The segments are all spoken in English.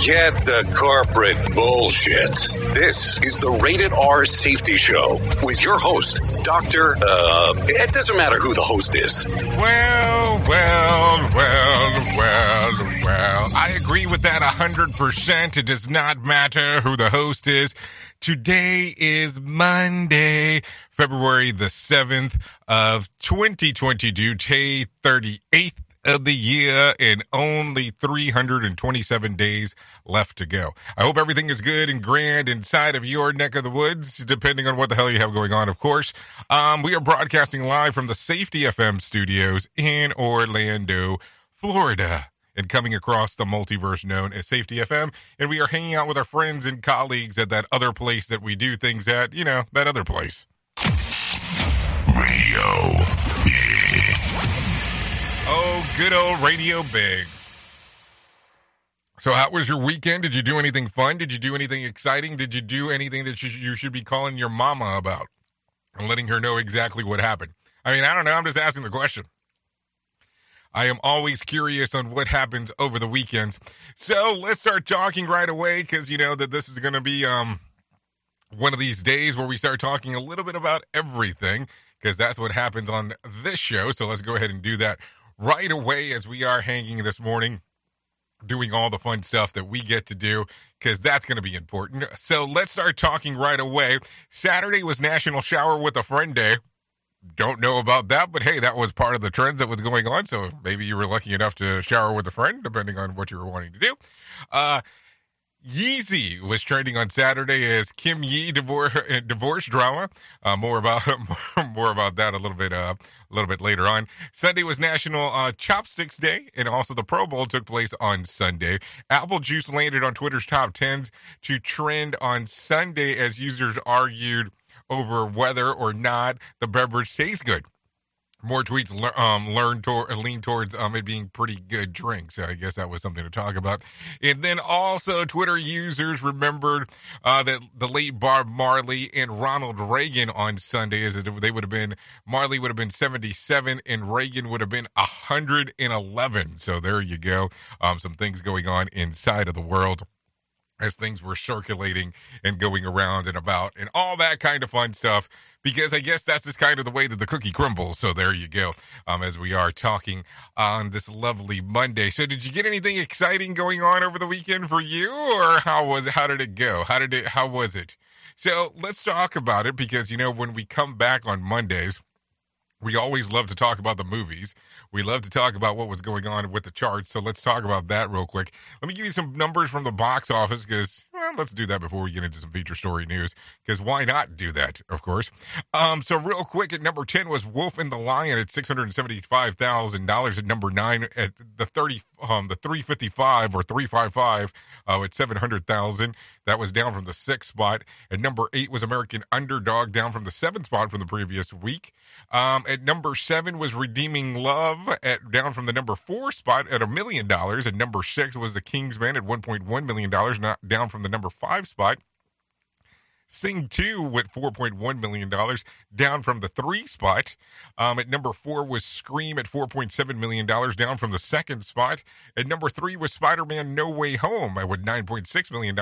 Forget the corporate bullshit. This is the Rated R Safety Show with your host, Dr. Uh, it doesn't matter who the host is. Well, well, well, well, well. I agree with that 100%. It does not matter who the host is. Today is Monday, February the 7th of 2022, day 38th of the year and only 327 days left to go. I hope everything is good and grand inside of your neck of the woods, depending on what the hell you have going on, of course. Um, we are broadcasting live from the Safety FM studios in Orlando, Florida. And coming across the multiverse known as Safety FM. And we are hanging out with our friends and colleagues at that other place that we do things at, you know, that other place. Radio. Oh, good old Radio Big. So, how was your weekend? Did you do anything fun? Did you do anything exciting? Did you do anything that you, should be calling your mama about and letting her know exactly what happened? I mean, I don't know. I'm just asking the question. I am always curious on what happens over the weekends. So let's start talking right away because you know that this is going to be um one of these days where we start talking a little bit about everything because that's what happens on this show. So let's go ahead and do that right away as we are hanging this morning doing all the fun stuff that we get to do because that's going to be important. So let's start talking right away. Saturday was National Shower with a Friend Day. Don't know about that, but hey, that was part of the trends that was going on. So maybe you were lucky enough to shower with a friend, depending on what you were wanting to do. Uh, Yeezy was trending on Saturday as Kim Yee divorce divorce drama. Uh, more about more about that a little bit uh, a little bit later on. Sunday was National uh, Chopsticks Day, and also the Pro Bowl took place on Sunday. Apple juice landed on Twitter's top tens to trend on Sunday as users argued over whether or not the beverage tastes good more tweets um, learn to- lean towards um, it being pretty good drink. So I guess that was something to talk about. And then also Twitter users remembered uh, that the late Bob Marley and Ronald Reagan on Sunday is that they would have been Marley would have been 77 and Reagan would have been 111. So there you go. Um, some things going on inside of the world as things were circulating and going around and about and all that kind of fun stuff because I guess that's just kind of the way that the cookie crumbles. So there you go. Um, as we are talking on this lovely Monday. So did you get anything exciting going on over the weekend for you, or how was? How did it go? How did it? How was it? So let's talk about it because you know when we come back on Mondays. We always love to talk about the movies. We love to talk about what was going on with the charts. So let's talk about that real quick. Let me give you some numbers from the box office because well, let's do that before we get into some feature story news. Because why not do that? Of course. Um, so real quick, at number ten was Wolf and the Lion at six hundred seventy-five thousand dollars. At number nine, at the thirty, um, the three fifty-five or three five five, uh, at seven hundred thousand. That was down from the sixth spot. At number eight was American Underdog, down from the seventh spot from the previous week. Um, at number seven was Redeeming Love, at down from the number four spot at a million dollars. At number six was The Kingsman at one point one million dollars, not down from the number five spot. Sing 2 went $4.1 million, down from the three spot. Um, at number four was Scream at $4.7 million, down from the second spot. At number three was Spider Man No Way Home at $9.6 million,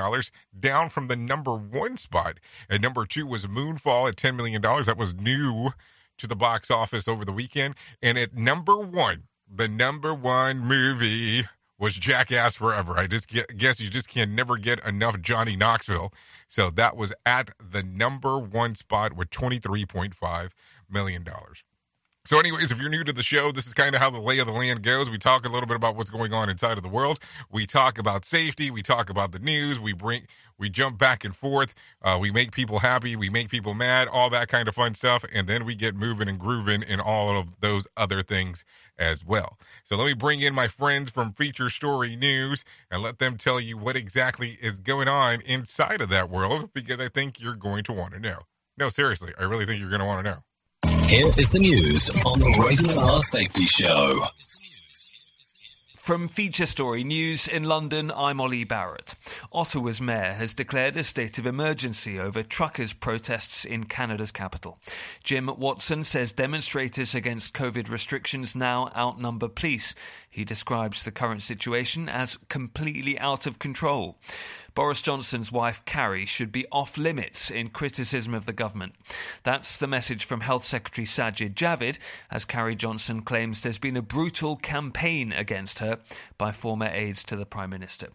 down from the number one spot. At number two was Moonfall at $10 million. That was new to the box office over the weekend. And at number one, the number one movie was Jackass Forever. I just get, guess you just can't never get enough Johnny Knoxville. So that was at the number one spot with $23.5 million. So, anyways, if you're new to the show, this is kind of how the lay of the land goes. We talk a little bit about what's going on inside of the world. We talk about safety. We talk about the news. We bring, we jump back and forth. Uh, we make people happy. We make people mad. All that kind of fun stuff, and then we get moving and grooving in all of those other things as well. So, let me bring in my friends from Feature Story News and let them tell you what exactly is going on inside of that world because I think you're going to want to know. No, seriously, I really think you're going to want to know. Here is the news on the Rated R Safety Show. From Feature Story News in London, I'm Ollie Barrett. Ottawa's mayor has declared a state of emergency over truckers' protests in Canada's capital. Jim Watson says demonstrators against COVID restrictions now outnumber police. He describes the current situation as completely out of control. Boris Johnson's wife, Carrie, should be off limits in criticism of the government. That's the message from Health Secretary Sajid Javid, as Carrie Johnson claims there's been a brutal campaign against her by former aides to the Prime Minister.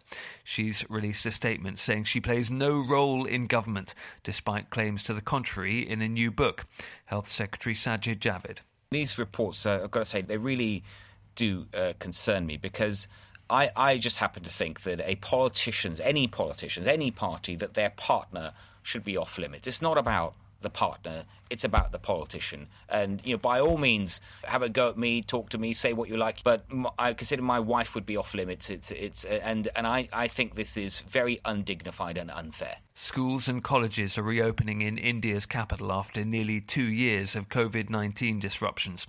She's released a statement saying she plays no role in government, despite claims to the contrary in a new book. Health Secretary Sajid Javid. These reports, uh, I've got to say, they really do uh, concern me because I, I just happen to think that a politicians, any politicians, any party, that their partner should be off limits. It's not about the partner; it's about the politician. And you know, by all means, have a go at me, talk to me, say what you like. But I consider my wife would be off limits. It's it's and and I I think this is very undignified and unfair. Schools and colleges are reopening in India's capital after nearly two years of COVID 19 disruptions.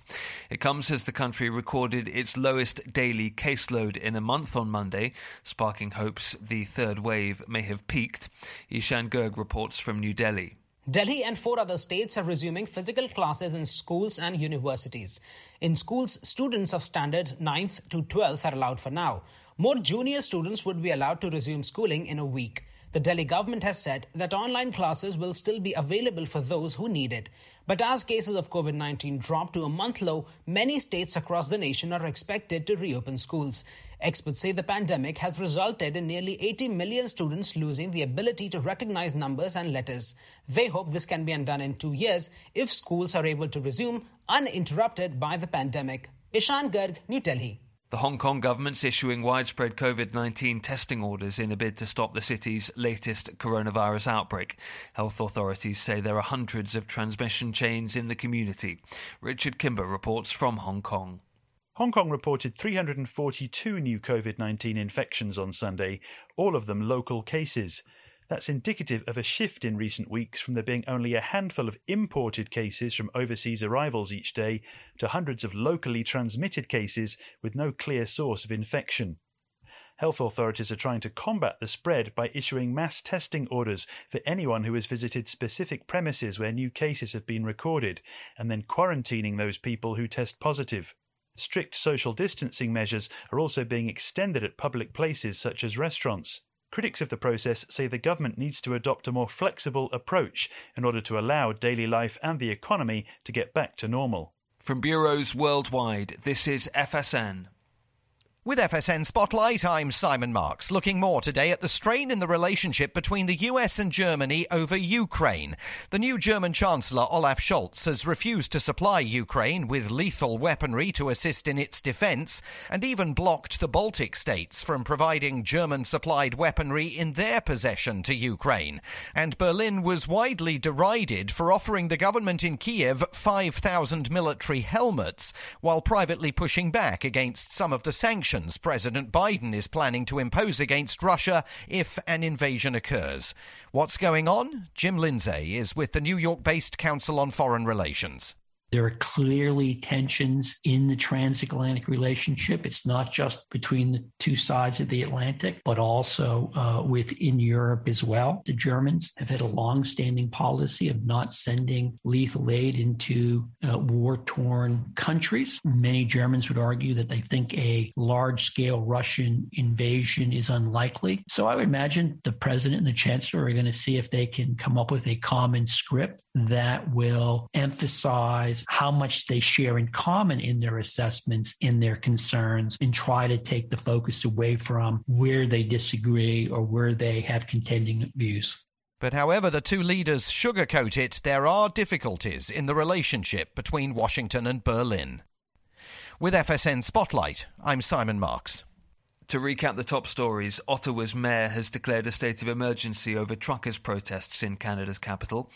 It comes as the country recorded its lowest daily caseload in a month on Monday, sparking hopes the third wave may have peaked. Ishan Garg reports from New Delhi. Delhi and four other states are resuming physical classes in schools and universities. In schools, students of standard 9th to 12th are allowed for now. More junior students would be allowed to resume schooling in a week. The Delhi government has said that online classes will still be available for those who need it. But as cases of COVID 19 drop to a month low, many states across the nation are expected to reopen schools. Experts say the pandemic has resulted in nearly 80 million students losing the ability to recognize numbers and letters. They hope this can be undone in two years if schools are able to resume uninterrupted by the pandemic. Ishan Garg, New Delhi. The Hong Kong government's issuing widespread COVID 19 testing orders in a bid to stop the city's latest coronavirus outbreak. Health authorities say there are hundreds of transmission chains in the community. Richard Kimber reports from Hong Kong. Hong Kong reported 342 new COVID 19 infections on Sunday, all of them local cases. That's indicative of a shift in recent weeks from there being only a handful of imported cases from overseas arrivals each day to hundreds of locally transmitted cases with no clear source of infection. Health authorities are trying to combat the spread by issuing mass testing orders for anyone who has visited specific premises where new cases have been recorded, and then quarantining those people who test positive. Strict social distancing measures are also being extended at public places such as restaurants. Critics of the process say the government needs to adopt a more flexible approach in order to allow daily life and the economy to get back to normal. From bureaus worldwide, this is FSN. With FSN Spotlight, I'm Simon Marks, looking more today at the strain in the relationship between the US and Germany over Ukraine. The new German Chancellor Olaf Scholz has refused to supply Ukraine with lethal weaponry to assist in its defense, and even blocked the Baltic states from providing German supplied weaponry in their possession to Ukraine. And Berlin was widely derided for offering the government in Kiev 5,000 military helmets, while privately pushing back against some of the sanctions President Biden is planning to impose against Russia if an invasion occurs. What's going on? Jim Lindsay is with the New York based Council on Foreign Relations. There are clearly tensions in the transatlantic relationship. It's not just between the two sides of the Atlantic, but also uh, within Europe as well. The Germans have had a long-standing policy of not sending lethal aid into uh, war-torn countries. Many Germans would argue that they think a large-scale Russian invasion is unlikely. So I would imagine the president and the chancellor are going to see if they can come up with a common script that will emphasize how much they share in common in their assessments, in their concerns, and try to take the focus away from where they disagree or where they have contending views. But however the two leaders sugarcoat it, there are difficulties in the relationship between Washington and Berlin. With FSN Spotlight, I'm Simon Marks. To recap the top stories, Ottawa's mayor has declared a state of emergency over truckers' protests in Canada's capital.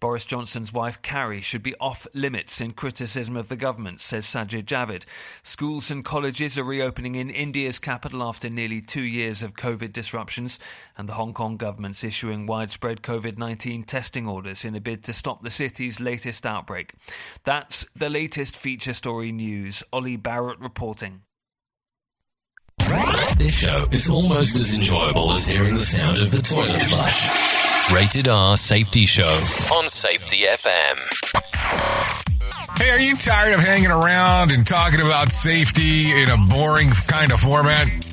Boris Johnson's wife, Carrie, should be off limits in criticism of the government, says Sajid Javid. Schools and colleges are reopening in India's capital after nearly two years of COVID disruptions, and the Hong Kong government's issuing widespread COVID 19 testing orders in a bid to stop the city's latest outbreak. That's the latest feature story news. Ollie Barrett reporting. This show is almost as enjoyable as hearing the sound of the toilet flush. Rated R Safety Show on Safety FM. Hey, are you tired of hanging around and talking about safety in a boring kind of format?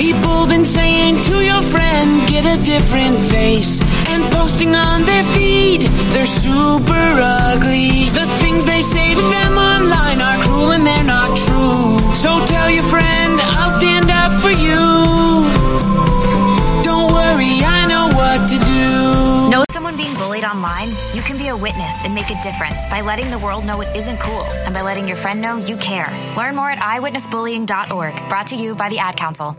People been saying to your friend, get a different face. And posting on their feed, they're super ugly. The things they say to them online are cruel and they're not true. So tell your friend, I'll stand up for you. Don't worry, I know what to do. Know someone being bullied online? You can be a witness and make a difference by letting the world know it isn't cool and by letting your friend know you care. Learn more at eyewitnessbullying.org. Brought to you by the Ad Council.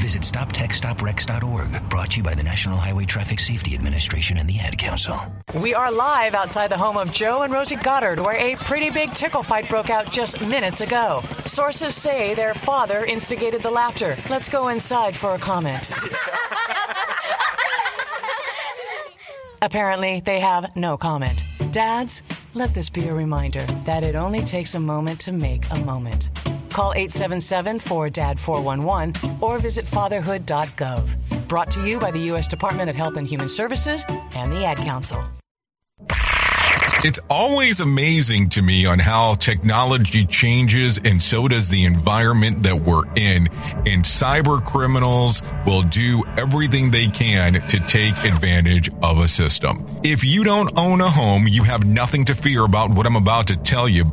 Visit StopTextStopWrecks.org. Brought to you by the National Highway Traffic Safety Administration and the Ad Council. We are live outside the home of Joe and Rosie Goddard, where a pretty big tickle fight broke out just minutes ago. Sources say their father instigated the laughter. Let's go inside for a comment. Apparently, they have no comment. Dads, let this be a reminder that it only takes a moment to make a moment. Call 877 4DAD 411 or visit fatherhood.gov. Brought to you by the U.S. Department of Health and Human Services and the Ad Council. It's always amazing to me on how technology changes and so does the environment that we're in. And cyber criminals will do everything they can to take advantage of a system. If you don't own a home, you have nothing to fear about what I'm about to tell you.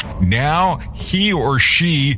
Now he or she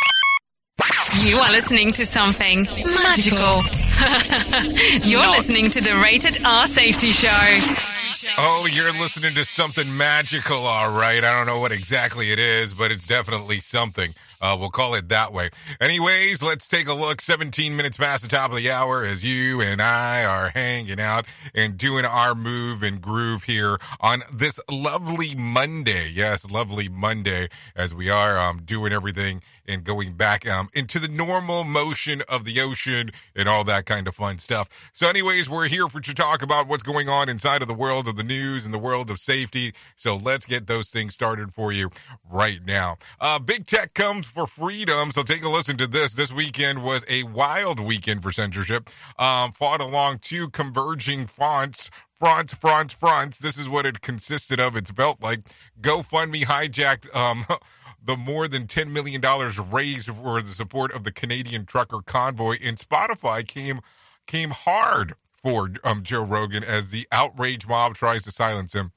You are listening to something magical. You're Not. listening to the Rated R Safety Show. Oh, you're listening to something magical, all right. I don't know what exactly it is, but it's definitely something. Uh, we'll call it that way. Anyways, let's take a look. 17 minutes past the top of the hour as you and I are hanging out and doing our move and groove here on this lovely Monday. Yes, lovely Monday as we are um, doing everything and going back um, into the normal motion of the ocean and all that kind of fun stuff. So, anyways, we're here for to talk about what's going on inside of the world of the news and the world of safety. So, let's get those things started for you right now. Uh, big tech comes for freedom. So, take a listen to this. This weekend was a wild weekend for censorship. Um, fought along two converging fronts fronts, fronts, fronts. This is what it consisted of. It's felt like GoFundMe hijacked um, the more than $10 million raised for the support of the Canadian trucker convoy, and Spotify came came hard for um, Joe Rogan as the outrage mob tries to silence him.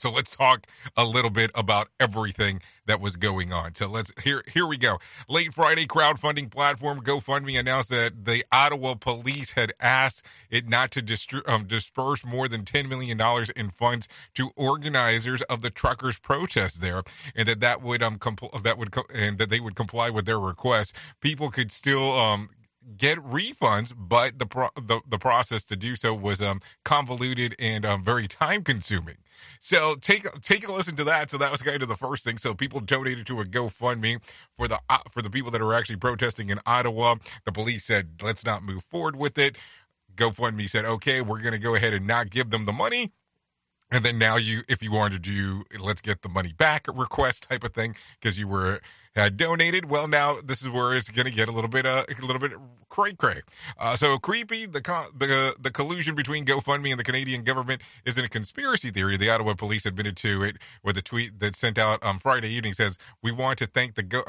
So let's talk a little bit about everything that was going on. So let's here here we go. Late Friday crowdfunding platform GoFundMe announced that the Ottawa police had asked it not to um, disperse more than 10 million dollars in funds to organizers of the truckers protest there and that that would um compl- that would co- and that they would comply with their request. People could still um get refunds, but the pro- the, the process to do so was um, convoluted and um, very time consuming. So take take a listen to that. So that was kind of the first thing. So people donated to a GoFundMe for the uh, for the people that are actually protesting in Ottawa. The police said let's not move forward with it. GoFundMe said okay, we're going to go ahead and not give them the money. And then now you, if you wanted to do, let's get the money back request type of thing because you were had donated. Well, now this is where it's going to get a little bit, uh, a little bit cray cray. Uh, so creepy. The co- the the collusion between GoFundMe and the Canadian government isn't a conspiracy theory. The Ottawa police admitted to it with a tweet that sent out on Friday evening says, "We want to thank the go,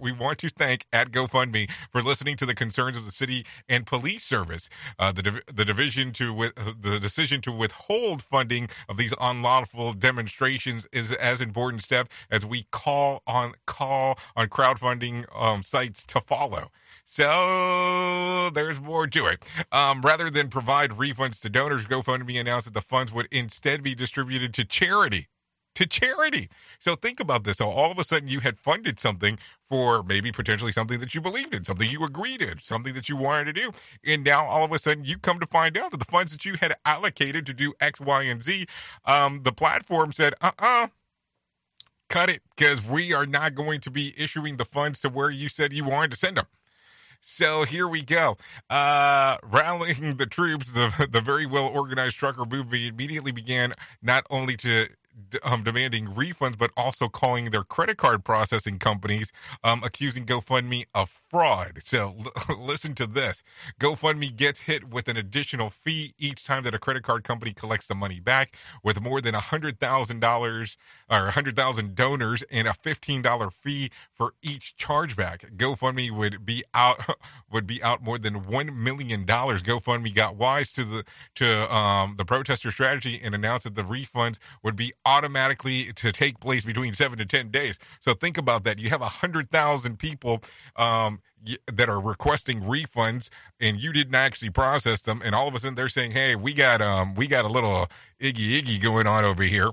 we want to thank at GoFundMe for listening to the concerns of the city and police service. Uh, the div- the division to with the decision to withhold funding of these unlawful demonstrations is as important step as we call on call on crowdfunding um, sites to follow. So there's more to it. Um, rather than provide refunds to donors, GoFundMe announced that the funds would instead be distributed to charity. To charity. So think about this. So all of a sudden you had funded something for maybe potentially something that you believed in, something you agreed in, something that you wanted to do. And now all of a sudden you come to find out that the funds that you had allocated to do X, Y, and Z, um, the platform said, uh uh cut it because we are not going to be issuing the funds to where you said you wanted to send them. So here we go. Uh, rallying the troops, the, the very well organized trucker movement immediately began not only to um, demanding refunds, but also calling their credit card processing companies, um, accusing GoFundMe of fraud. So l- listen to this GoFundMe gets hit with an additional fee each time that a credit card company collects the money back, with more than $100,000 or 100,000 donors and a $15 fee for each chargeback. GoFundMe would be out would be out more than $1 million. GoFundMe got wise to the to um, the protester strategy and announced that the refunds would be automatically to take place between seven to ten days. So think about that. You have a hundred thousand people um, that are requesting refunds, and you didn't actually process them, and all of a sudden they're saying, "Hey, we got um, we got a little iggy iggy going on over here,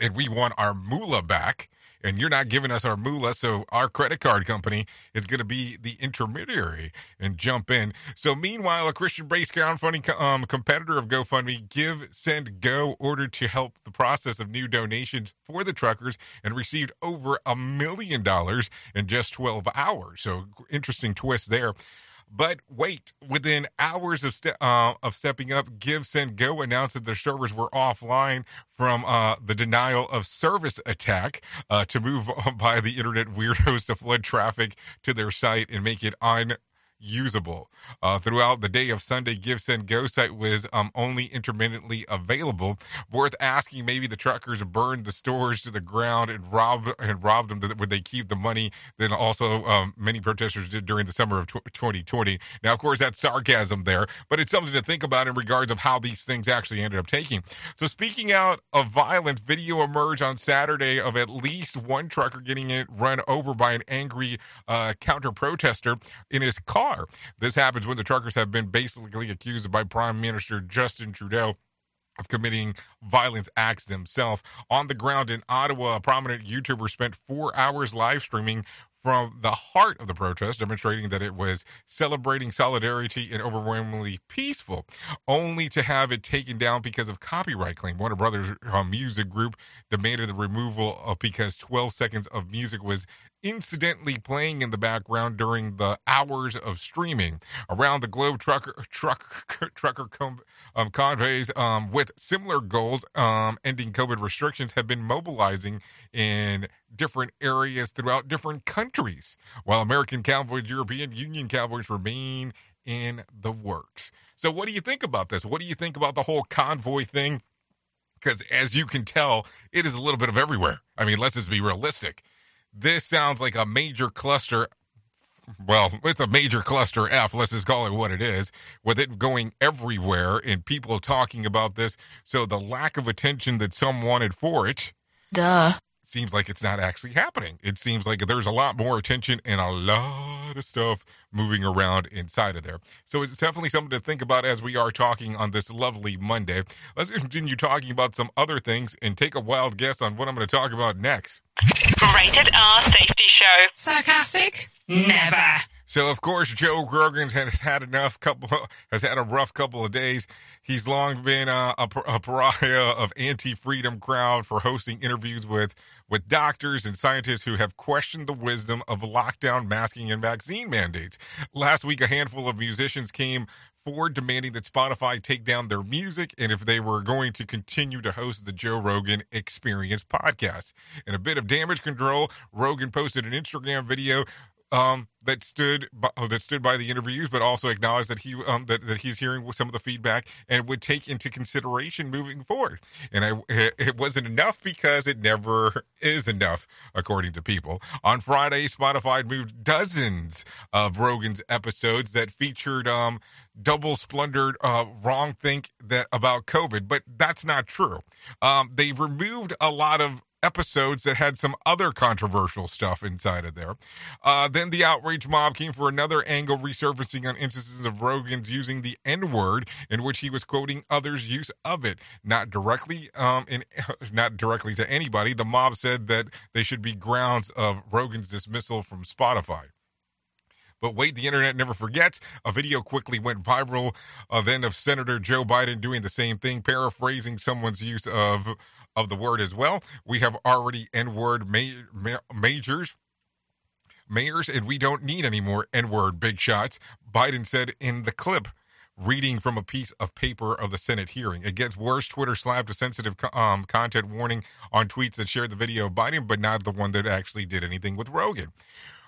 and we want our moolah back." And you're not giving us our moolah, so our credit card company is going to be the intermediary and jump in. So meanwhile, a Christian-based crowdfunding co- um, competitor of GoFundMe, Give Send Go, ordered to help the process of new donations for the truckers and received over a million dollars in just 12 hours. So interesting twist there. But wait, within hours of ste- uh, of stepping up, Give Send Go announced that their servers were offline from uh, the denial of service attack uh, to move by the internet weirdos to flood traffic to their site and make it un usable. Uh, throughout the day of Sunday, Give Send Go site was um, only intermittently available. Worth asking, maybe the truckers burned the stores to the ground and robbed and robbed them. Would they keep the money? Then also, um, many protesters did during the summer of tw- 2020. Now, of course, that's sarcasm there, but it's something to think about in regards of how these things actually ended up taking. So, speaking out of violence, video emerged on Saturday of at least one trucker getting it run over by an angry uh, counter protester in his car. This happens when the truckers have been basically accused by Prime Minister Justin Trudeau of committing violence acts themselves. On the ground in Ottawa, a prominent YouTuber spent four hours live streaming from the heart of the protest, demonstrating that it was celebrating solidarity and overwhelmingly peaceful, only to have it taken down because of copyright claim. Warner Brothers uh, Music Group demanded the removal of because 12 seconds of music was incidentally playing in the background during the hours of streaming around the globe trucker truck trucker com, um, convoys um, with similar goals um, ending covid restrictions have been mobilizing in different areas throughout different countries while american convoys european union convoys remain in the works. So what do you think about this? What do you think about the whole convoy thing? Because as you can tell it is a little bit of everywhere. I mean let's just be realistic this sounds like a major cluster. Well, it's a major cluster F. Let's just call it what it is, with it going everywhere and people talking about this. So the lack of attention that some wanted for it. Duh. Seems like it's not actually happening. It seems like there's a lot more attention and a lot of stuff moving around inside of there. So it's definitely something to think about as we are talking on this lovely Monday. Let's continue talking about some other things and take a wild guess on what I'm going to talk about next. Rated R Safety Show. Sarcastic? Never. So of course Joe Rogan has had enough couple has had a rough couple of days. He's long been uh, a, a pariah of anti-freedom crowd for hosting interviews with with doctors and scientists who have questioned the wisdom of lockdown, masking, and vaccine mandates. Last week, a handful of musicians came forward demanding that Spotify take down their music and if they were going to continue to host the Joe Rogan Experience podcast. In a bit of damage control, Rogan posted an Instagram video um, that stood by, that stood by the interviews, but also acknowledged that he um, that, that he's hearing some of the feedback and would take into consideration moving forward. And I, it wasn't enough because it never is enough, according to people. On Friday, Spotify moved dozens of Rogan's episodes that featured um, double splendid uh, wrong think that about COVID, but that's not true. Um, they removed a lot of episodes that had some other controversial stuff inside of there. Uh, then the outrage mob came for another angle, resurfacing on instances of Rogan's using the N word, in which he was quoting others' use of it, not directly, um, in not directly to anybody. The mob said that they should be grounds of Rogan's dismissal from Spotify. But wait, the internet never forgets. A video quickly went viral uh, then of Senator Joe Biden doing the same thing, paraphrasing someone's use of of the word as well. We have already N word ma- ma- majors. Mayors, and we don't need any more N word big shots, Biden said in the clip, reading from a piece of paper of the Senate hearing. It gets worse. Twitter slapped a sensitive um, content warning on tweets that shared the video of Biden, but not the one that actually did anything with Rogan.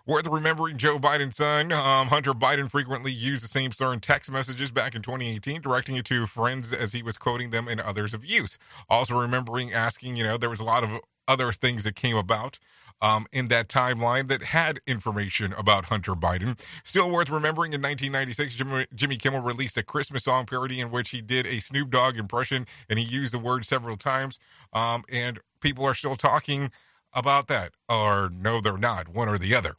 Worth remembering Joe Biden's son, um, Hunter Biden, frequently used the same slur in text messages back in 2018, directing it to friends as he was quoting them and others of use. Also remembering asking, you know, there was a lot of other things that came about um, in that timeline that had information about Hunter Biden. Still worth remembering in 1996, Jimmy, Jimmy Kimmel released a Christmas song parody in which he did a Snoop Dogg impression and he used the word several times. Um, and people are still talking about that, or no, they're not, one or the other.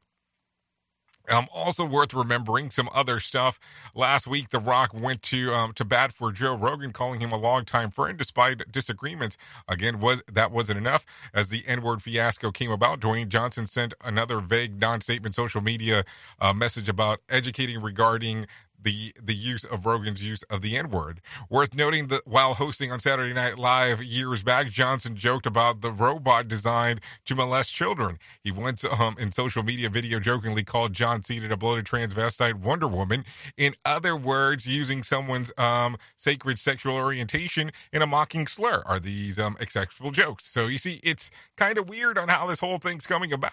Um, also worth remembering some other stuff. Last week, The Rock went to um, to bat for Joe Rogan, calling him a longtime friend despite disagreements. Again, was that wasn't enough as the N-word fiasco came about. Dwayne Johnson sent another vague, non-statement social media uh, message about educating regarding the the use of Rogan's use of the N word. Worth noting that while hosting on Saturday Night Live years back, Johnson joked about the robot designed to molest children. He once, um, in social media video, jokingly called John Cena a bloated transvestite Wonder Woman. In other words, using someone's um, sacred sexual orientation in a mocking slur. Are these um, acceptable jokes? So you see, it's kind of weird on how this whole thing's coming about.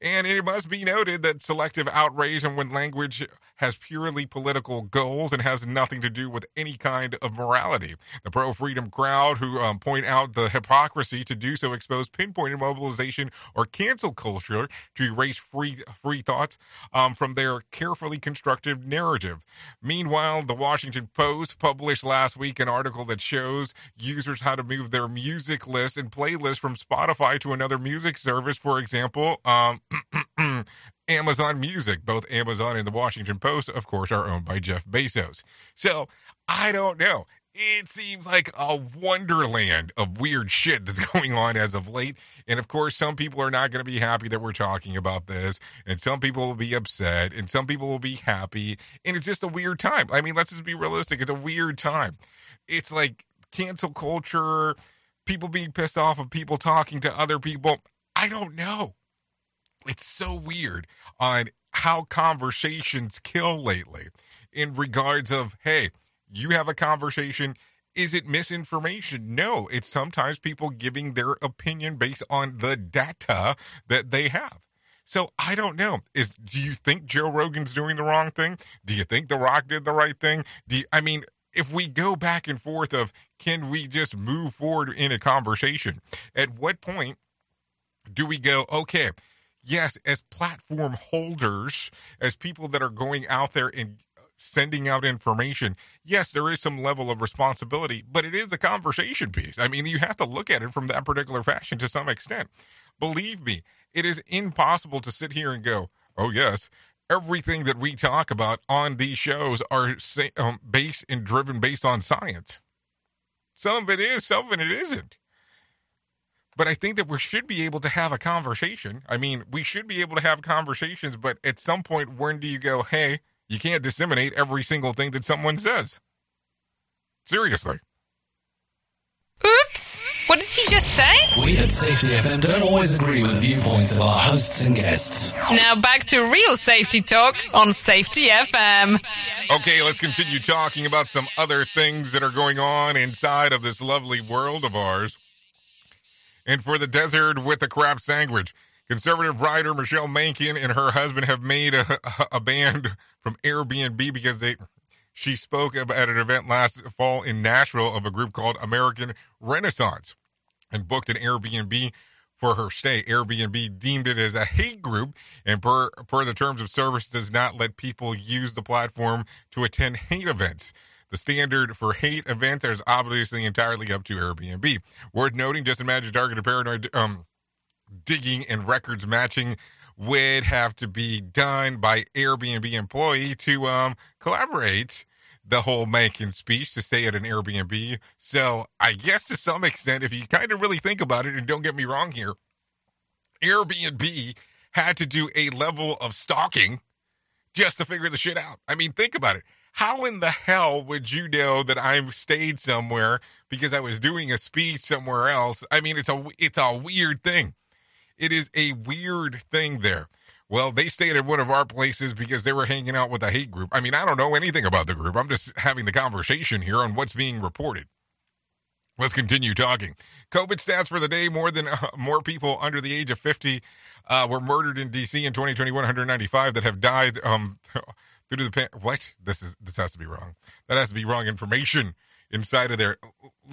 And it must be noted that selective outrage and when language has purely political goals and has nothing to do with any kind of morality. The pro freedom crowd who um, point out the hypocrisy to do so expose pinpointed mobilization or cancel culture to erase free free thoughts um, from their carefully constructed narrative. Meanwhile, the Washington Post published last week an article that shows users how to move their music list and playlist from Spotify to another music service. For example, um, Amazon Music. Both Amazon and the Washington Post, of course, are owned by Jeff Bezos. So I don't know. It seems like a wonderland of weird shit that's going on as of late. And of course, some people are not going to be happy that we're talking about this. And some people will be upset. And some people will be happy. And it's just a weird time. I mean, let's just be realistic. It's a weird time. It's like cancel culture, people being pissed off of people talking to other people. I don't know it's so weird on how conversations kill lately in regards of hey you have a conversation is it misinformation no it's sometimes people giving their opinion based on the data that they have so I don't know. Is do you think Joe Rogan's doing the wrong thing? Do you think The Rock did the right thing? Do you, I mean, if we go back and forth of can we just move forward in a conversation? At what point do we go, okay, yes, as platform holders, as people that are going out there and sending out information, yes, there is some level of responsibility, but it is a conversation piece. I mean, you have to look at it from that particular fashion to some extent. Believe me, it is impossible to sit here and go, oh, yes, everything that we talk about on these shows are um, based and driven based on science. Some of it is, some of it isn't. But I think that we should be able to have a conversation. I mean, we should be able to have conversations, but at some point, when do you go, hey, you can't disseminate every single thing that someone says? Seriously. Oops! What did he just say? We at Safety FM don't always agree with the viewpoints of our hosts and guests. Now back to real safety talk on Safety FM. Okay, let's continue talking about some other things that are going on inside of this lovely world of ours and for the desert with a crap sandwich. Conservative writer Michelle Malkin and her husband have made a, a band from Airbnb because they she spoke at an event last fall in Nashville of a group called American Renaissance and booked an Airbnb for her stay. Airbnb deemed it as a hate group and per per the terms of service does not let people use the platform to attend hate events. The standard for hate events is obviously entirely up to Airbnb. Worth noting, just imagine targeted paranoid um, digging and records matching would have to be done by Airbnb employee to um, collaborate the whole making speech to stay at an Airbnb. So I guess to some extent, if you kind of really think about it, and don't get me wrong here, Airbnb had to do a level of stalking just to figure the shit out. I mean, think about it how in the hell would you know that I stayed somewhere because I was doing a speech somewhere else? I mean, it's a it's a weird thing. It is a weird thing there. Well, they stayed at one of our places because they were hanging out with a hate group. I mean, I don't know anything about the group. I'm just having the conversation here on what's being reported. Let's continue talking. COVID stats for the day: more than uh, more people under the age of 50 uh, were murdered in DC in 2021. 195 that have died. Um, to the pan- what? This is this has to be wrong. That has to be wrong information inside of there.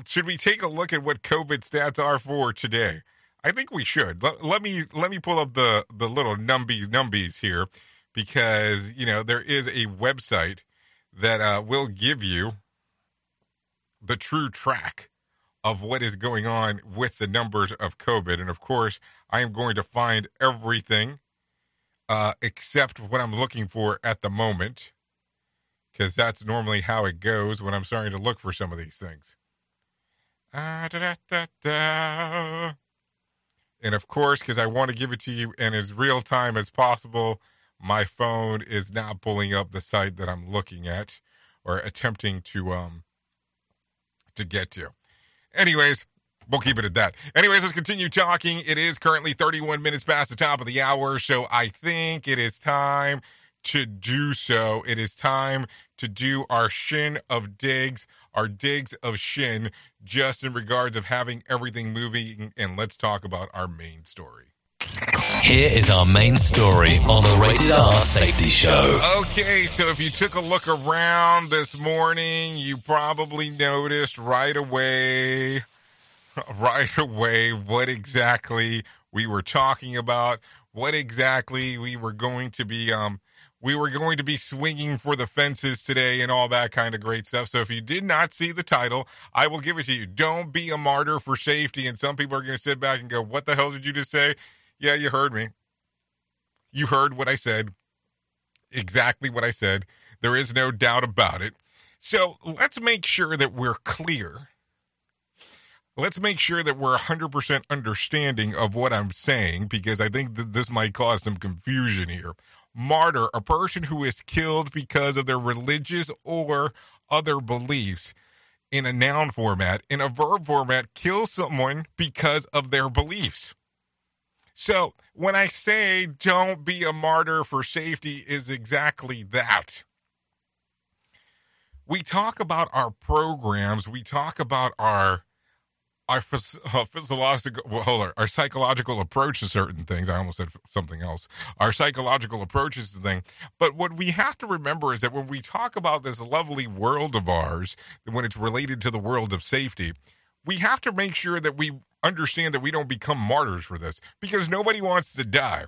Should we take a look at what covid stats are for today? I think we should. Let, let me let me pull up the the little numbies numbies here because you know there is a website that uh, will give you the true track of what is going on with the numbers of covid. And of course i am going to find everything uh, accept what I'm looking for at the moment, because that's normally how it goes when I'm starting to look for some of these things. Ah, da, da, da. And of course, because I want to give it to you in as real time as possible, my phone is now pulling up the site that I'm looking at or attempting to um to get to. Anyways, we'll keep it at that. Anyways, let's continue talking. It is currently 31 minutes past the top of the hour, so I think it is time to do so. It is time to do our shin of digs, our digs of shin, just in regards of having everything moving. And let's talk about our main story. Here is our main story on the Rated R Safety Show. Okay, so if you took a look around this morning, you probably noticed right away, right away, what exactly we were talking about, what exactly we were going to be, um, we were going to be swinging for the fences today and all that kind of great stuff. So if you did not see the title, I will give it to you. Don't be a martyr for safety. And some people are going to sit back and go, What the hell did you just say? Yeah, you heard me. You heard what I said. Exactly what I said. There is no doubt about it. So let's make sure that we're clear. Let's make sure that we're 100% understanding of what I'm saying because I think that this might cause some confusion here. Martyr, a person who is killed because of their religious or other beliefs. In a noun format, in a verb format, kill someone because of their beliefs. So when I say don't be a martyr for safety, is exactly that. We talk about our programs, we talk about our our uh, physiological, well, hold on, our psychological approach to certain things. I almost said something else. Our psychological approaches to thing But what we have to remember is that when we talk about this lovely world of ours, when it's related to the world of safety, we have to make sure that we understand that we don't become martyrs for this because nobody wants to die.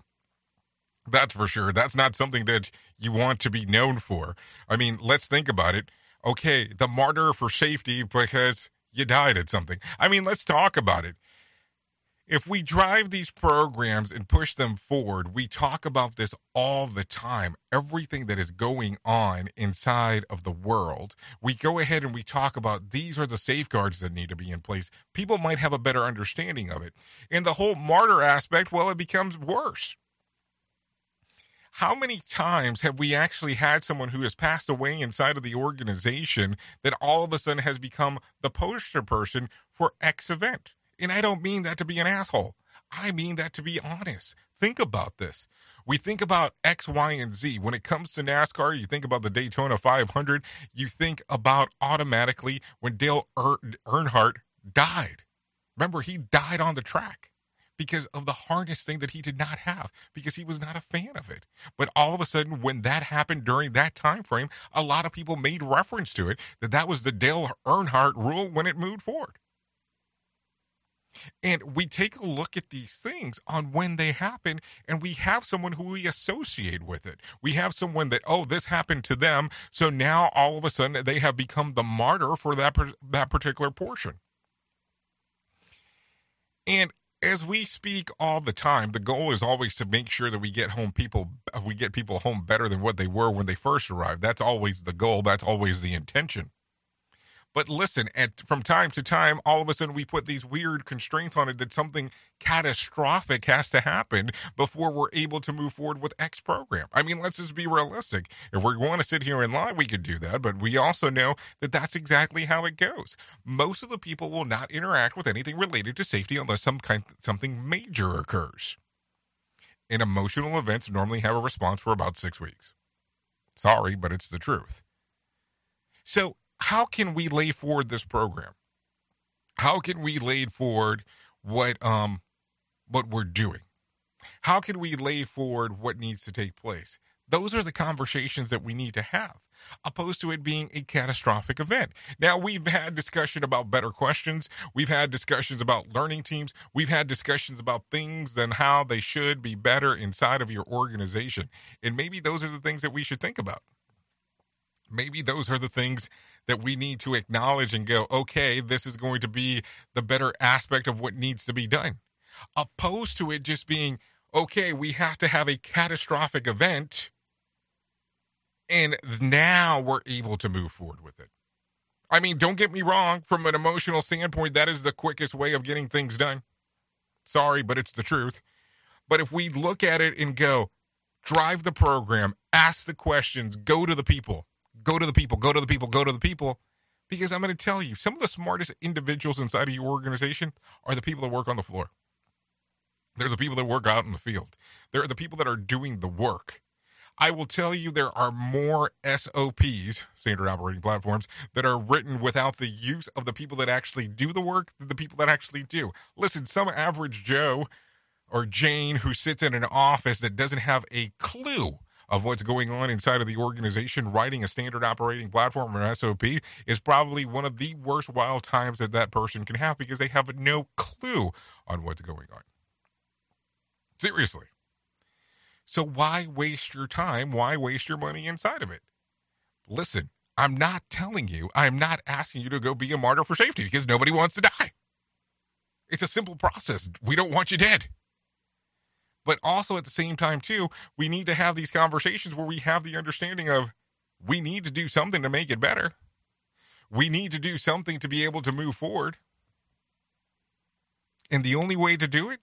That's for sure. That's not something that you want to be known for. I mean, let's think about it. Okay, the martyr for safety because you died at something. I mean, let's talk about it if we drive these programs and push them forward, we talk about this all the time. Everything that is going on inside of the world, we go ahead and we talk about these are the safeguards that need to be in place. People might have a better understanding of it. And the whole martyr aspect, well, it becomes worse. How many times have we actually had someone who has passed away inside of the organization that all of a sudden has become the poster person for X event? And I don't mean that to be an asshole. I mean that to be honest. Think about this. We think about X, Y, and Z. When it comes to NASCAR, you think about the Daytona 500. You think about automatically when Dale Earnhardt died. Remember, he died on the track because of the harness thing that he did not have because he was not a fan of it but all of a sudden when that happened during that time frame a lot of people made reference to it that that was the dale earnhardt rule when it moved forward and we take a look at these things on when they happen, and we have someone who we associate with it. We have someone that, oh, this happened to them. So now all of a sudden they have become the martyr for that, that particular portion. And as we speak all the time, the goal is always to make sure that we get home people, we get people home better than what they were when they first arrived. That's always the goal. That's always the intention. But listen, at, from time to time, all of a sudden we put these weird constraints on it that something catastrophic has to happen before we're able to move forward with X program. I mean, let's just be realistic. If we want to sit here and lie, we could do that. But we also know that that's exactly how it goes. Most of the people will not interact with anything related to safety unless some kind something major occurs. And emotional events normally have a response for about six weeks. Sorry, but it's the truth. So how can we lay forward this program? How can we lay forward what um what we're doing? How can we lay forward what needs to take place? Those are the conversations that we need to have, opposed to it being a catastrophic event. Now, we've had discussion about better questions. We've had discussions about learning teams. We've had discussions about things and how they should be better inside of your organization. And maybe those are the things that we should think about. Maybe those are the things that we need to acknowledge and go, okay, this is going to be the better aspect of what needs to be done. Opposed to it just being, okay, we have to have a catastrophic event, and now we're able to move forward with it. I mean, don't get me wrong, from an emotional standpoint, that is the quickest way of getting things done. Sorry, but it's the truth. But if we look at it and go, drive the program, ask the questions, go to the people, go to the people, go to the people, go to the people. Because I'm going to tell you, some of the smartest individuals inside of your organization are the people that work on the floor. They're the people that work out in the field. They're the people that are doing the work. I will tell you there are more SOPs, standard operating platforms, that are written without the use of the people that actually do the work than the people that actually do. Listen, some average Joe or Jane who sits in an office that doesn't have a clue of what's going on inside of the organization, writing a standard operating platform or SOP is probably one of the worst wild times that that person can have because they have no clue on what's going on. Seriously. So why waste your time? Why waste your money inside of it? Listen, I'm not telling you, I'm not asking you to go be a martyr for safety because nobody wants to die. It's a simple process. We don't want you dead. But also at the same time, too, we need to have these conversations where we have the understanding of we need to do something to make it better. We need to do something to be able to move forward. And the only way to do it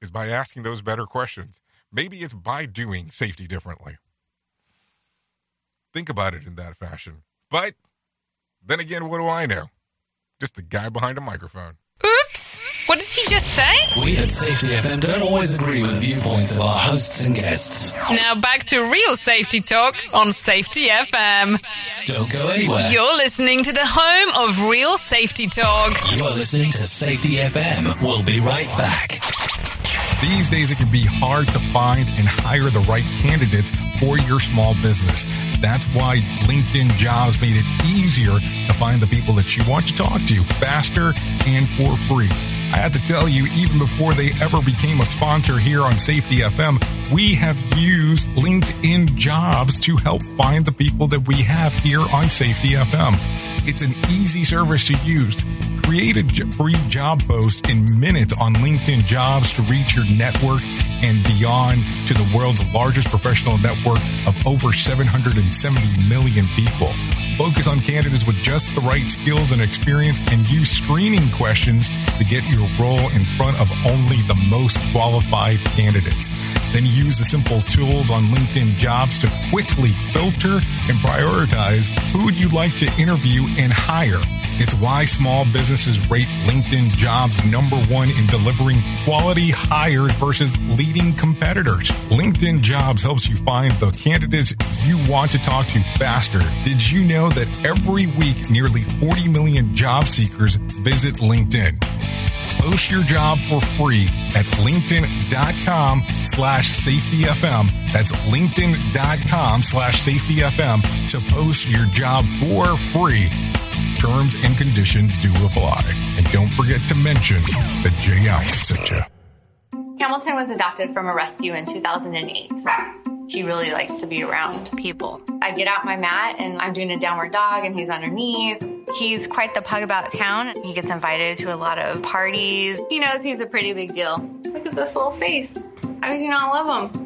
is by asking those better questions. Maybe it's by doing safety differently. Think about it in that fashion. But then again, what do I know? Just a guy behind a microphone. Oops! What did he just say? We at Safety FM don't always agree with viewpoints of our hosts and guests. Now back to real safety talk on Safety FM. Don't go anywhere. You're listening to the home of real safety talk. You are listening to Safety FM. We'll be right back. These days, it can be hard to find and hire the right candidates for your small business. That's why LinkedIn Jobs made it easier to find the people that you want to talk to faster and for free. I have to tell you, even before they ever became a sponsor here on Safety FM, we have used LinkedIn Jobs to help find the people that we have here on Safety FM. It's an easy service to use. Create a free job post in minutes on LinkedIn Jobs to reach your network and beyond to the world's largest professional network of over 770 million people. Focus on candidates with just the right skills and experience and use screening questions to get your role in front of only the most qualified candidates. Then use the simple tools on LinkedIn jobs to quickly filter and prioritize who you'd like to interview and hire. It's why small businesses rate LinkedIn jobs number one in delivering quality hires versus leading competitors. LinkedIn jobs helps you find the candidates you want to talk to faster. Did you know that every week nearly 40 million job seekers visit LinkedIn? Post your job for free at linkedin.com slash safetyfm. That's linkedin.com slash safetyfm to post your job for free. Terms and conditions do apply. And don't forget to mention that Allen sent you. Hamilton was adopted from a rescue in 2008. He really likes to be around people. I get out my mat and I'm doing a downward dog and he's underneath. He's quite the pug about town. He gets invited to a lot of parties. He knows he's a pretty big deal. Look at this little face. How could you not love him?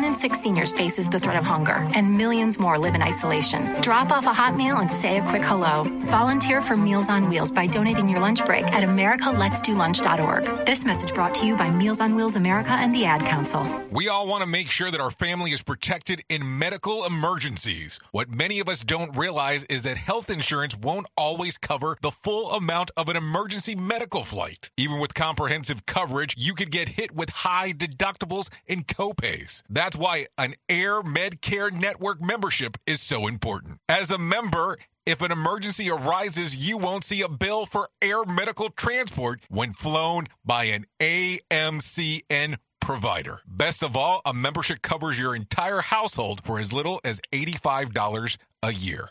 One in six seniors faces the threat of hunger, and millions more live in isolation. Drop off a hot meal and say a quick hello. Volunteer for Meals on Wheels by donating your lunch break at americaletsdolunch.org. This message brought to you by Meals on Wheels America and the Ad Council. We all want to make sure that our family is protected in medical emergencies. What many of us don't realize is that health insurance won't always cover the full amount of an emergency medical flight. Even with comprehensive coverage, you could get hit with high deductibles and copays. That's why an Air Medcare Network membership is so important. As a member, if an emergency arises, you won't see a bill for air medical transport when flown by an AMCN provider. Best of all, a membership covers your entire household for as little as $85 a year.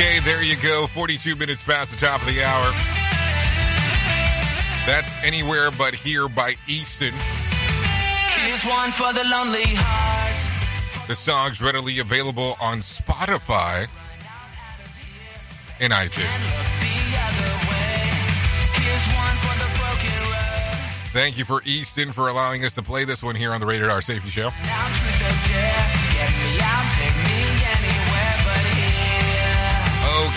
Okay, there you go. 42 minutes past the top of the hour. That's Anywhere But Here by Easton. Here's one for the lonely hearts. The song's readily available on Spotify and iTunes. Here's one for the broken road. Thank you for Easton for allowing us to play this one here on the Rated R Safety Show.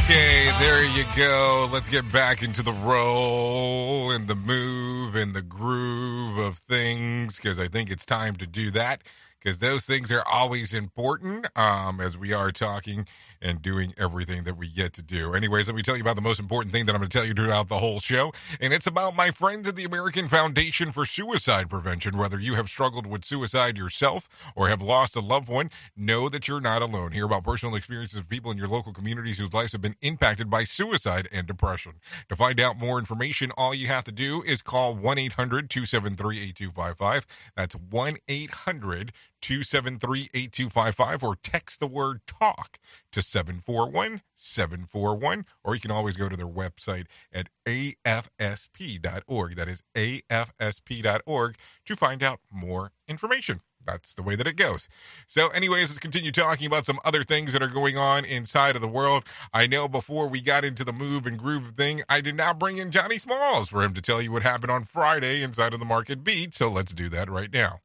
Okay, there you go. Let's get back into the roll and the move and the groove of things because I think it's time to do that because those things are always important um, as we are talking and doing everything that we get to do. Anyways, let me tell you about the most important thing that I'm going to tell you throughout the whole show, and it's about my friends at the American Foundation for Suicide Prevention. Whether you have struggled with suicide yourself or have lost a loved one, know that you're not alone. Hear about personal experiences of people in your local communities whose lives have been impacted by suicide and depression. To find out more information, all you have to do is call 1 800 273 8255. That's 1 800 273 8255 or text the word talk to 741 741 or you can always go to their website at afsp.org that is afsp.org to find out more information that's the way that it goes. So, anyways, let's continue talking about some other things that are going on inside of the world. I know before we got into the move and groove thing, I did not bring in Johnny Smalls for him to tell you what happened on Friday inside of the market beat. So, let's do that right now.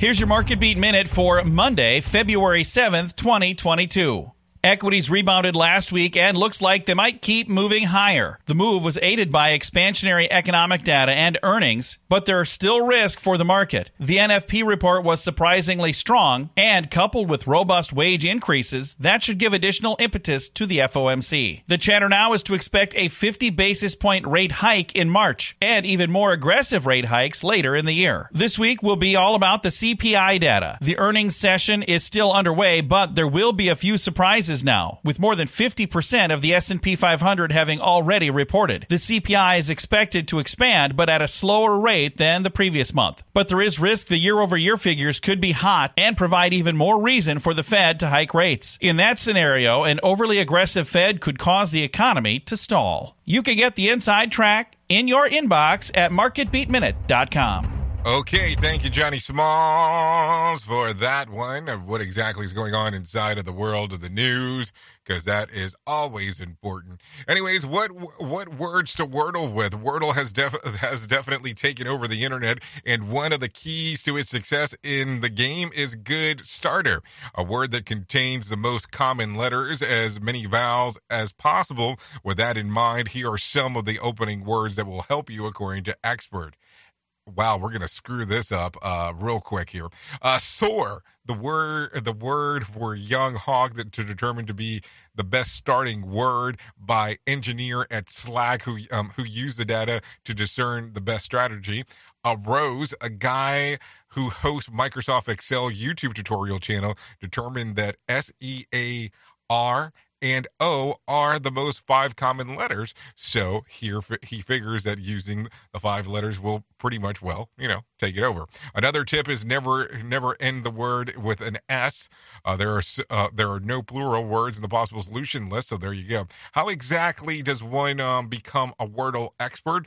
Here's your Market Beat Minute for Monday, February 7th, 2022. Equities rebounded last week and looks like they might keep moving higher. The move was aided by expansionary economic data and earnings, but there's still risk for the market. The NFP report was surprisingly strong, and coupled with robust wage increases, that should give additional impetus to the FOMC. The chatter now is to expect a 50 basis point rate hike in March, and even more aggressive rate hikes later in the year. This week will be all about the CPI data. The earnings session is still underway, but there will be a few surprises now, with more than 50% of the S&P 500 having already reported. The CPI is expected to expand, but at a slower rate than the previous month. But there is risk the year-over-year figures could be hot and provide even more reason for the Fed to hike rates. In that scenario, an overly aggressive Fed could cause the economy to stall. You can get the inside track in your inbox at marketbeatminute.com. Okay, thank you, Johnny Smalls, for that one of what exactly is going on inside of the world of the news, because that is always important. Anyways, what what words to wordle with? Wordle has def- has definitely taken over the internet, and one of the keys to its success in the game is good starter, a word that contains the most common letters, as many vowels as possible. With that in mind, here are some of the opening words that will help you, according to expert wow, we're gonna screw this up uh, real quick here. Uh, soar, the word, the word for young hog that to determine to be the best starting word by engineer at Slack who um, who used the data to discern the best strategy. A rose, a guy who hosts Microsoft Excel YouTube tutorial channel, determined that S E A R and O are the most five common letters. So here he figures that using the five letters will pretty much well, you know, take it over. Another tip is never never end the word with an S. Uh, there are uh, there are no plural words in the possible solution list, so there you go. How exactly does one um, become a Wordle expert?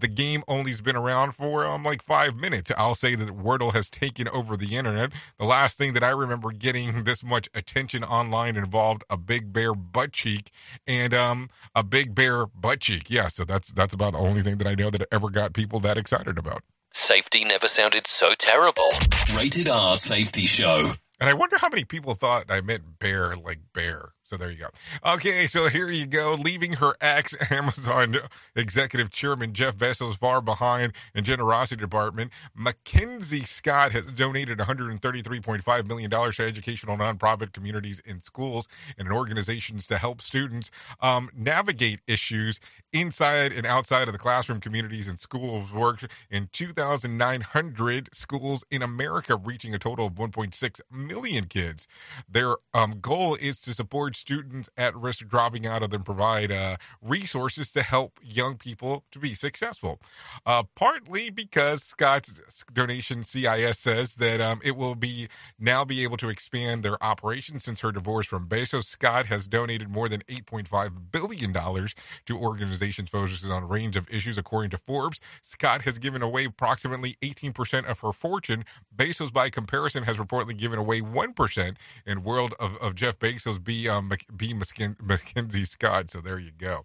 The game only's been around for um, like five minutes. I'll say that Wordle has taken over the internet. The last thing that I remember getting this much attention online involved a big bear butt cheek and um, a big bear butt cheek. Yeah, so that's that's about the only thing that I know that ever got people that excited about. Safety never sounded so terrible. Rated R Safety Show. And I wonder how many people thought I meant bear like bear. So there you go. Okay, so here you go. Leaving her ex Amazon executive chairman Jeff Bezos far behind in generosity department, Mackenzie Scott has donated $133.5 million to educational nonprofit communities in schools and organizations to help students um, navigate issues inside and outside of the classroom communities and schools. Worked in 2,900 schools in America, reaching a total of 1.6 million kids. Their um, goal is to support students at risk of dropping out of them provide uh, resources to help young people to be successful. Uh, partly because Scott's donation CIS says that um, it will be now be able to expand their operations since her divorce from Bezos. Scott has donated more than 8.5 billion dollars to organizations focused on a range of issues, according to Forbes. Scott has given away approximately 18% of her fortune. Bezos, by comparison, has reportedly given away 1%. In world of, of Jeff Bezos, be um, B. Mackenzie Scott. So there you go.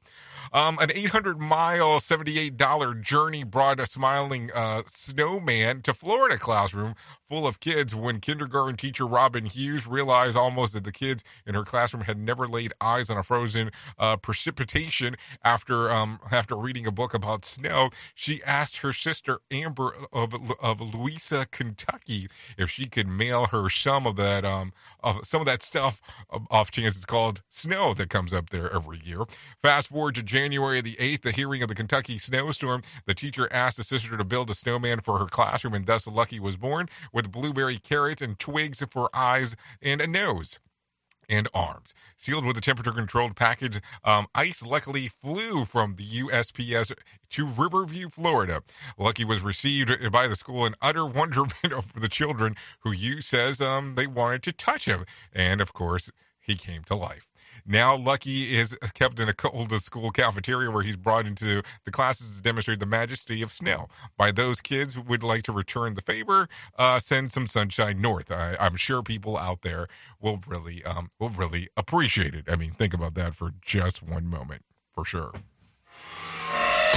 Um, an 800 mile, $78 journey brought a smiling uh, snowman to Florida classroom full of kids when kindergarten teacher Robin Hughes realized almost that the kids in her classroom had never laid eyes on a frozen uh, precipitation after um, after reading a book about snow. She asked her sister Amber of, of Louisa, Kentucky, if she could mail her some of that um, of some of that stuff off chance called snow that comes up there every year. Fast forward to January the 8th, the hearing of the Kentucky snowstorm. The teacher asked the sister to build a snowman for her classroom, and thus Lucky was born with blueberry carrots and twigs for eyes and a nose and arms. Sealed with a temperature controlled package, um, ice luckily flew from the USPS to Riverview, Florida. Lucky was received by the school in utter wonderment of the children who you says um, they wanted to touch him. And of course, he came to life. Now, Lucky is kept in a cold school cafeteria where he's brought into the classes to demonstrate the majesty of snow. By those kids who would like to return the favor, uh, send some sunshine north. I, am sure people out there will really, um, will really appreciate it. I mean, think about that for just one moment, for sure.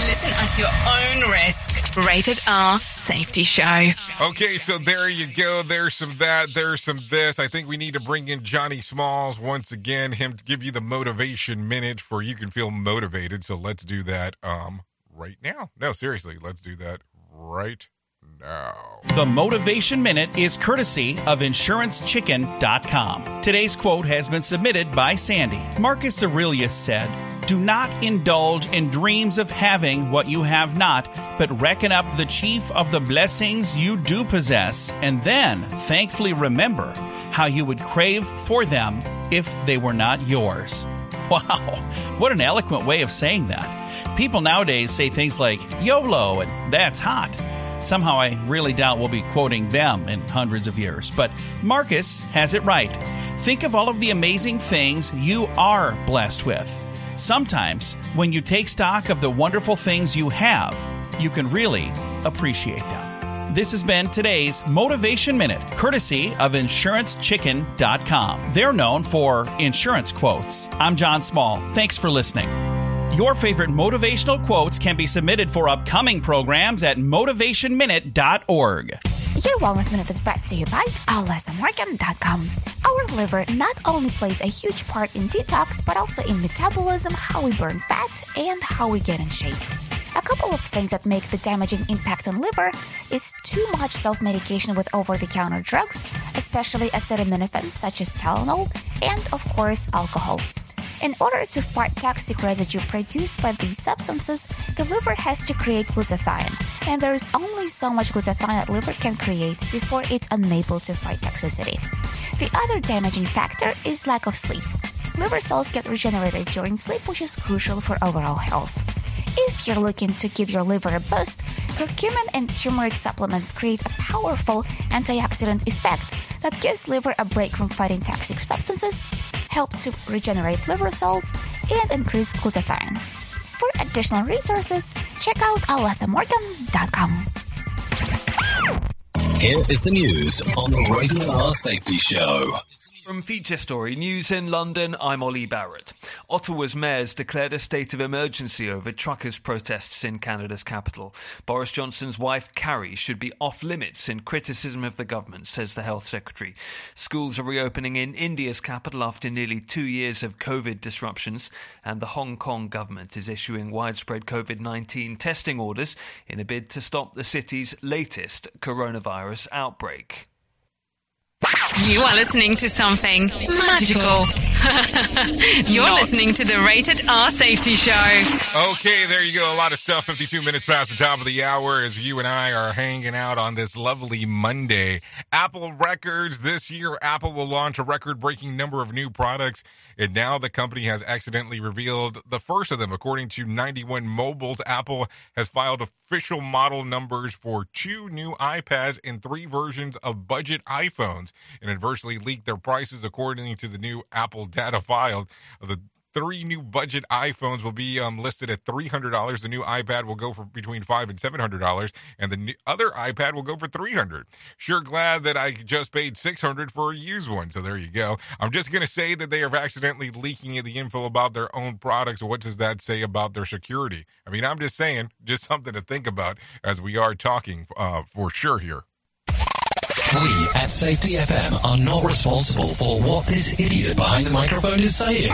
Listen at your own risk. Rated R Safety Show. Okay, so there you go. There's some that. There's some this. I think we need to bring in Johnny Smalls once again. Him to give you the motivation minute for you can feel motivated. So let's do that. Um, right now. No, seriously, let's do that right now. The Motivation Minute is courtesy of InsuranceChicken.com. Today's quote has been submitted by Sandy. Marcus Aurelius said, Do not indulge in dreams of having what you have not, but reckon up the chief of the blessings you do possess, and then thankfully remember how you would crave for them if they were not yours. Wow, what an eloquent way of saying that. People nowadays say things like YOLO and that's hot. Somehow I really doubt we'll be quoting them in hundreds of years. But Marcus has it right. Think of all of the amazing things you are blessed with. Sometimes, when you take stock of the wonderful things you have, you can really appreciate them. This has been today's Motivation Minute, courtesy of InsuranceChicken.com. They're known for insurance quotes. I'm John Small. Thanks for listening. Your favorite motivational quotes can be submitted for upcoming programs at motivationminute.org. Your Wellness Minute is brought to you by alessamorgan.com. Our liver not only plays a huge part in detox, but also in metabolism, how we burn fat, and how we get in shape. A couple of things that make the damaging impact on liver is too much self-medication with over-the-counter drugs, especially acetaminophen such as Tylenol, and of course alcohol. In order to fight toxic residue produced by these substances, the liver has to create glutathione, and there is only so much glutathione that liver can create before it's unable to fight toxicity. The other damaging factor is lack of sleep. Liver cells get regenerated during sleep, which is crucial for overall health. If you're looking to give your liver a boost, curcumin and turmeric supplements create a powerful antioxidant effect that gives liver a break from fighting toxic substances, help to regenerate liver cells, and increase glutathione. For additional resources, check out alessamorgan.com. Here is the news on the Rated R Safety Show. From Feature Story News in London, I'm Ollie Barrett. Ottawa's mayors declared a state of emergency over truckers' protests in Canada's capital. Boris Johnson's wife, Carrie, should be off limits in criticism of the government, says the Health Secretary. Schools are reopening in India's capital after nearly two years of COVID disruptions, and the Hong Kong government is issuing widespread COVID 19 testing orders in a bid to stop the city's latest coronavirus outbreak. You are listening to something magical. You're Not. listening to the Rated R Safety Show. Okay, there you go. A lot of stuff. 52 minutes past the top of the hour as you and I are hanging out on this lovely Monday. Apple Records. This year, Apple will launch a record breaking number of new products. And now the company has accidentally revealed the first of them. According to 91 Mobiles, Apple has filed official model numbers for two new iPads and three versions of budget iPhones and adversely leaked their prices according to the new Apple data filed. The three new budget iPhones will be um, listed at three hundred dollars. The new iPad will go for between five and seven hundred dollars, and the new, other iPad will go for three hundred. Sure, glad that I just paid six hundred for a used one. So there you go. I'm just gonna say that they are accidentally leaking the info about their own products. What does that say about their security? I mean, I'm just saying, just something to think about as we are talking uh, for sure here. We at Safety FM are not responsible for what this idiot behind the microphone is saying.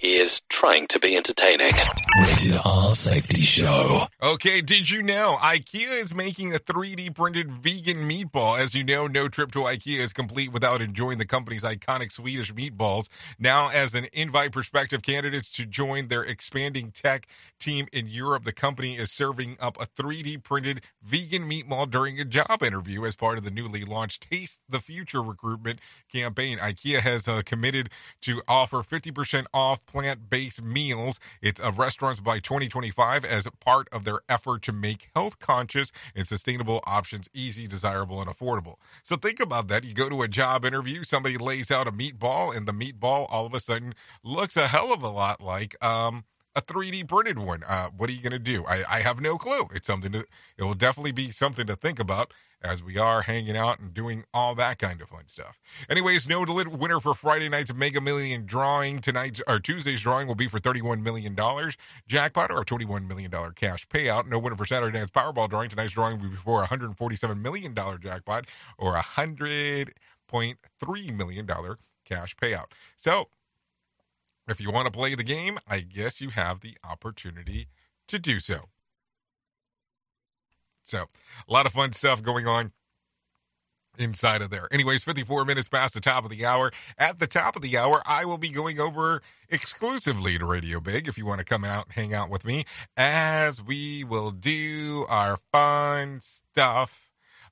He is trying to be entertaining. Rated R Safety Show. Okay, did you know IKEA is making a 3D printed vegan meatball? As you know, no trip to IKEA is complete without enjoying the company's iconic Swedish meatballs. Now, as an invite prospective candidates to join their expanding tech team in Europe, the company is serving up a 3D printed vegan meatball during a job interview as part of the newly launched Taste the Future recruitment campaign. IKEA has uh, committed to offer 50% off plant based meals. It's a restaurants by 2025 as part of their effort to make health conscious and sustainable options easy, desirable, and affordable. So think about that. You go to a job interview, somebody lays out a meatball, and the meatball all of a sudden looks a hell of a lot like um, a 3D printed one. Uh, what are you going to do? I, I have no clue. It's something to, it will definitely be something to think about as we are hanging out and doing all that kind of fun stuff. Anyways, no winner for Friday night's Mega Million drawing. Tonight's or Tuesday's drawing will be for $31 million jackpot or a $21 million cash payout. No winner for Saturday night's Powerball drawing. Tonight's drawing will be for a $147 million jackpot or a $100.3 million cash payout. So, if you want to play the game, I guess you have the opportunity to do so. So, a lot of fun stuff going on inside of there. Anyways, 54 minutes past the top of the hour. At the top of the hour, I will be going over exclusively to Radio Big if you want to come out and hang out with me as we will do our fun stuff.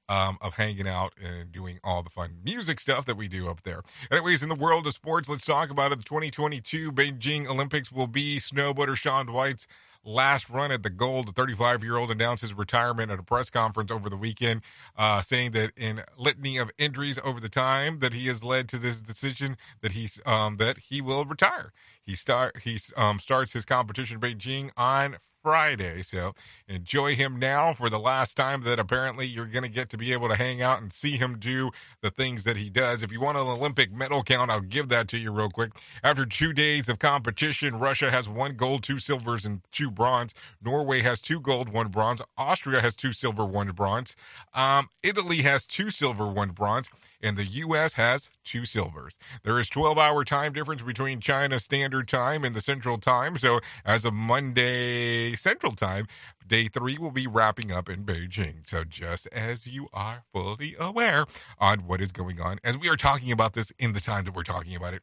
Um, of hanging out and doing all the fun music stuff that we do up there. Anyways, in the world of sports, let's talk about it. The 2022 Beijing Olympics will be snowboarder Shaun White's last run at the gold. The 35 year old announced his retirement at a press conference over the weekend, uh, saying that in litany of injuries over the time that he has led to this decision that he's um, that he will retire. He start he um, starts his competition in Beijing on Friday. So enjoy him now for the last time that apparently you're going to get to be able to hang out and see him do the things that he does. If you want an Olympic medal count, I'll give that to you real quick. After two days of competition, Russia has one gold, two silvers, and two bronze. Norway has two gold, one bronze. Austria has two silver, one bronze. Um, Italy has two silver, one bronze and the U.S. has two silvers. There is 12 hour time difference between China Standard Time and the Central Time. So as of Monday Central Time, day three will be wrapping up in Beijing. So just as you are fully aware on what is going on, as we are talking about this in the time that we're talking about it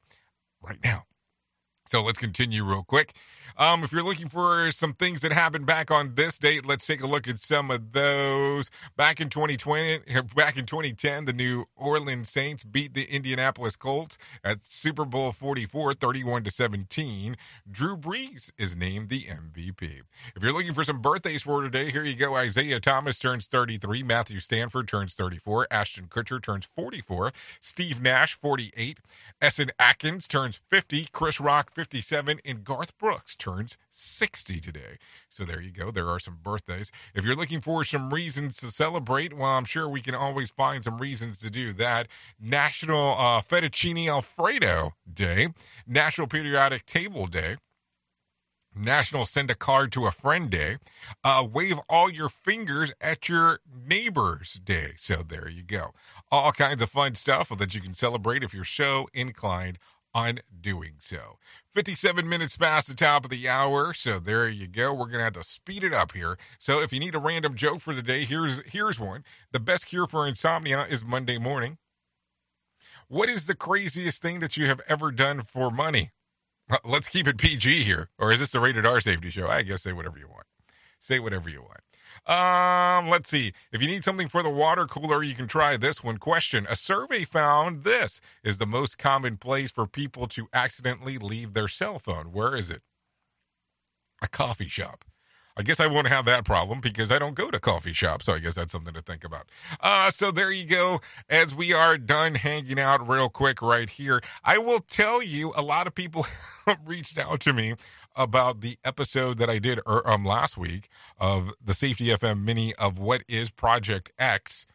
right now. So let's continue real quick. Um, if you're looking for some things that happened back on this date, let's take a look at some of those. Back in 2020, back in 2010, the New Orleans Saints beat the Indianapolis Colts at Super Bowl 44, 31 to 17. Drew Brees is named the MVP. If you're looking for some birthdays for today, here you go. Isaiah Thomas turns 33, Matthew Stafford turns 34, Ashton Kutcher turns 44, Steve Nash 48, Essence Atkins turns 50, Chris Rock 57, and Garth Brooks turns 60 today. So there you go. There are some birthdays. If you're looking for some reasons to celebrate, well, I'm sure we can always find some reasons to do that. National uh, Fettuccine Alfredo Day, National Periodic Table Day. National Send a Card to a Friend Day, uh, Wave All Your Fingers at Your Neighbor's Day. So there you go. All kinds of fun stuff that you can celebrate if you're so inclined on doing so. 57 minutes past the top of the hour, so there you go. We're going to have to speed it up here. So if you need a random joke for the day, here's here's one. The best cure for insomnia is Monday morning. What is the craziest thing that you have ever done for money? Let's keep it PG here. Or is this the rated R safety show? I guess say whatever you want. Say whatever you want. Um, let's see. If you need something for the water cooler, you can try this one. Question A survey found this is the most common place for people to accidentally leave their cell phone. Where is it? A coffee shop. I guess I won't have that problem because I don't go to coffee shops. So I guess that's something to think about. Uh, so there you go. As we are done hanging out real quick right here, I will tell you a lot of people reached out to me about the episode that I did er, um, last week of the Safety FM mini of what is Project X.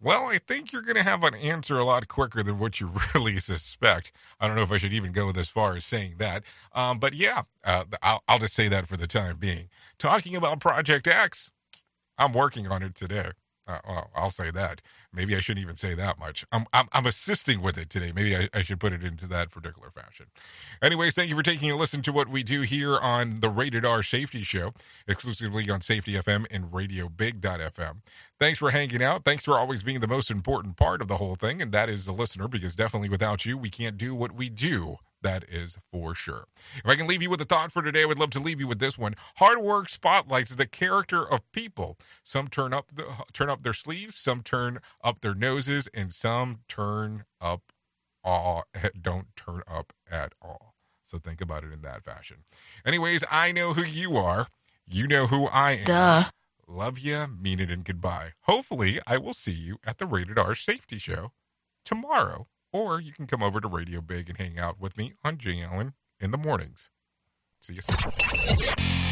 Well, I think you're going to have an answer a lot quicker than what you really suspect. I don't know if I should even go this far as saying that. Um, but yeah, uh, I'll, I'll just say that for the time being. Talking about Project X, I'm working on it today. Uh, well, I'll say that. Maybe I shouldn't even say that much. I'm, I'm, I'm assisting with it today. Maybe I, I, should put it into that particular fashion. Anyways, thank you for taking a listen to what we do here on the Rated R Safety Show, exclusively on Safety FM and RadioBig.fm. Thanks for hanging out. Thanks for always being the most important part of the whole thing, and that is the listener, because definitely without you, we can't do what we do that is for sure. If I can leave you with a thought for today, I would love to leave you with this one. Hard work spotlights the character of people. Some turn up the, turn up their sleeves, some turn up their noses, and some turn up all don't turn up at all. So think about it in that fashion. Anyways, I know who you are. You know who I am. Duh. Love you, mean it, and goodbye. Hopefully, I will see you at the Rated R Safety Show tomorrow or you can come over to Radio Big and hang out with me on Jay Allen in the mornings. See you soon.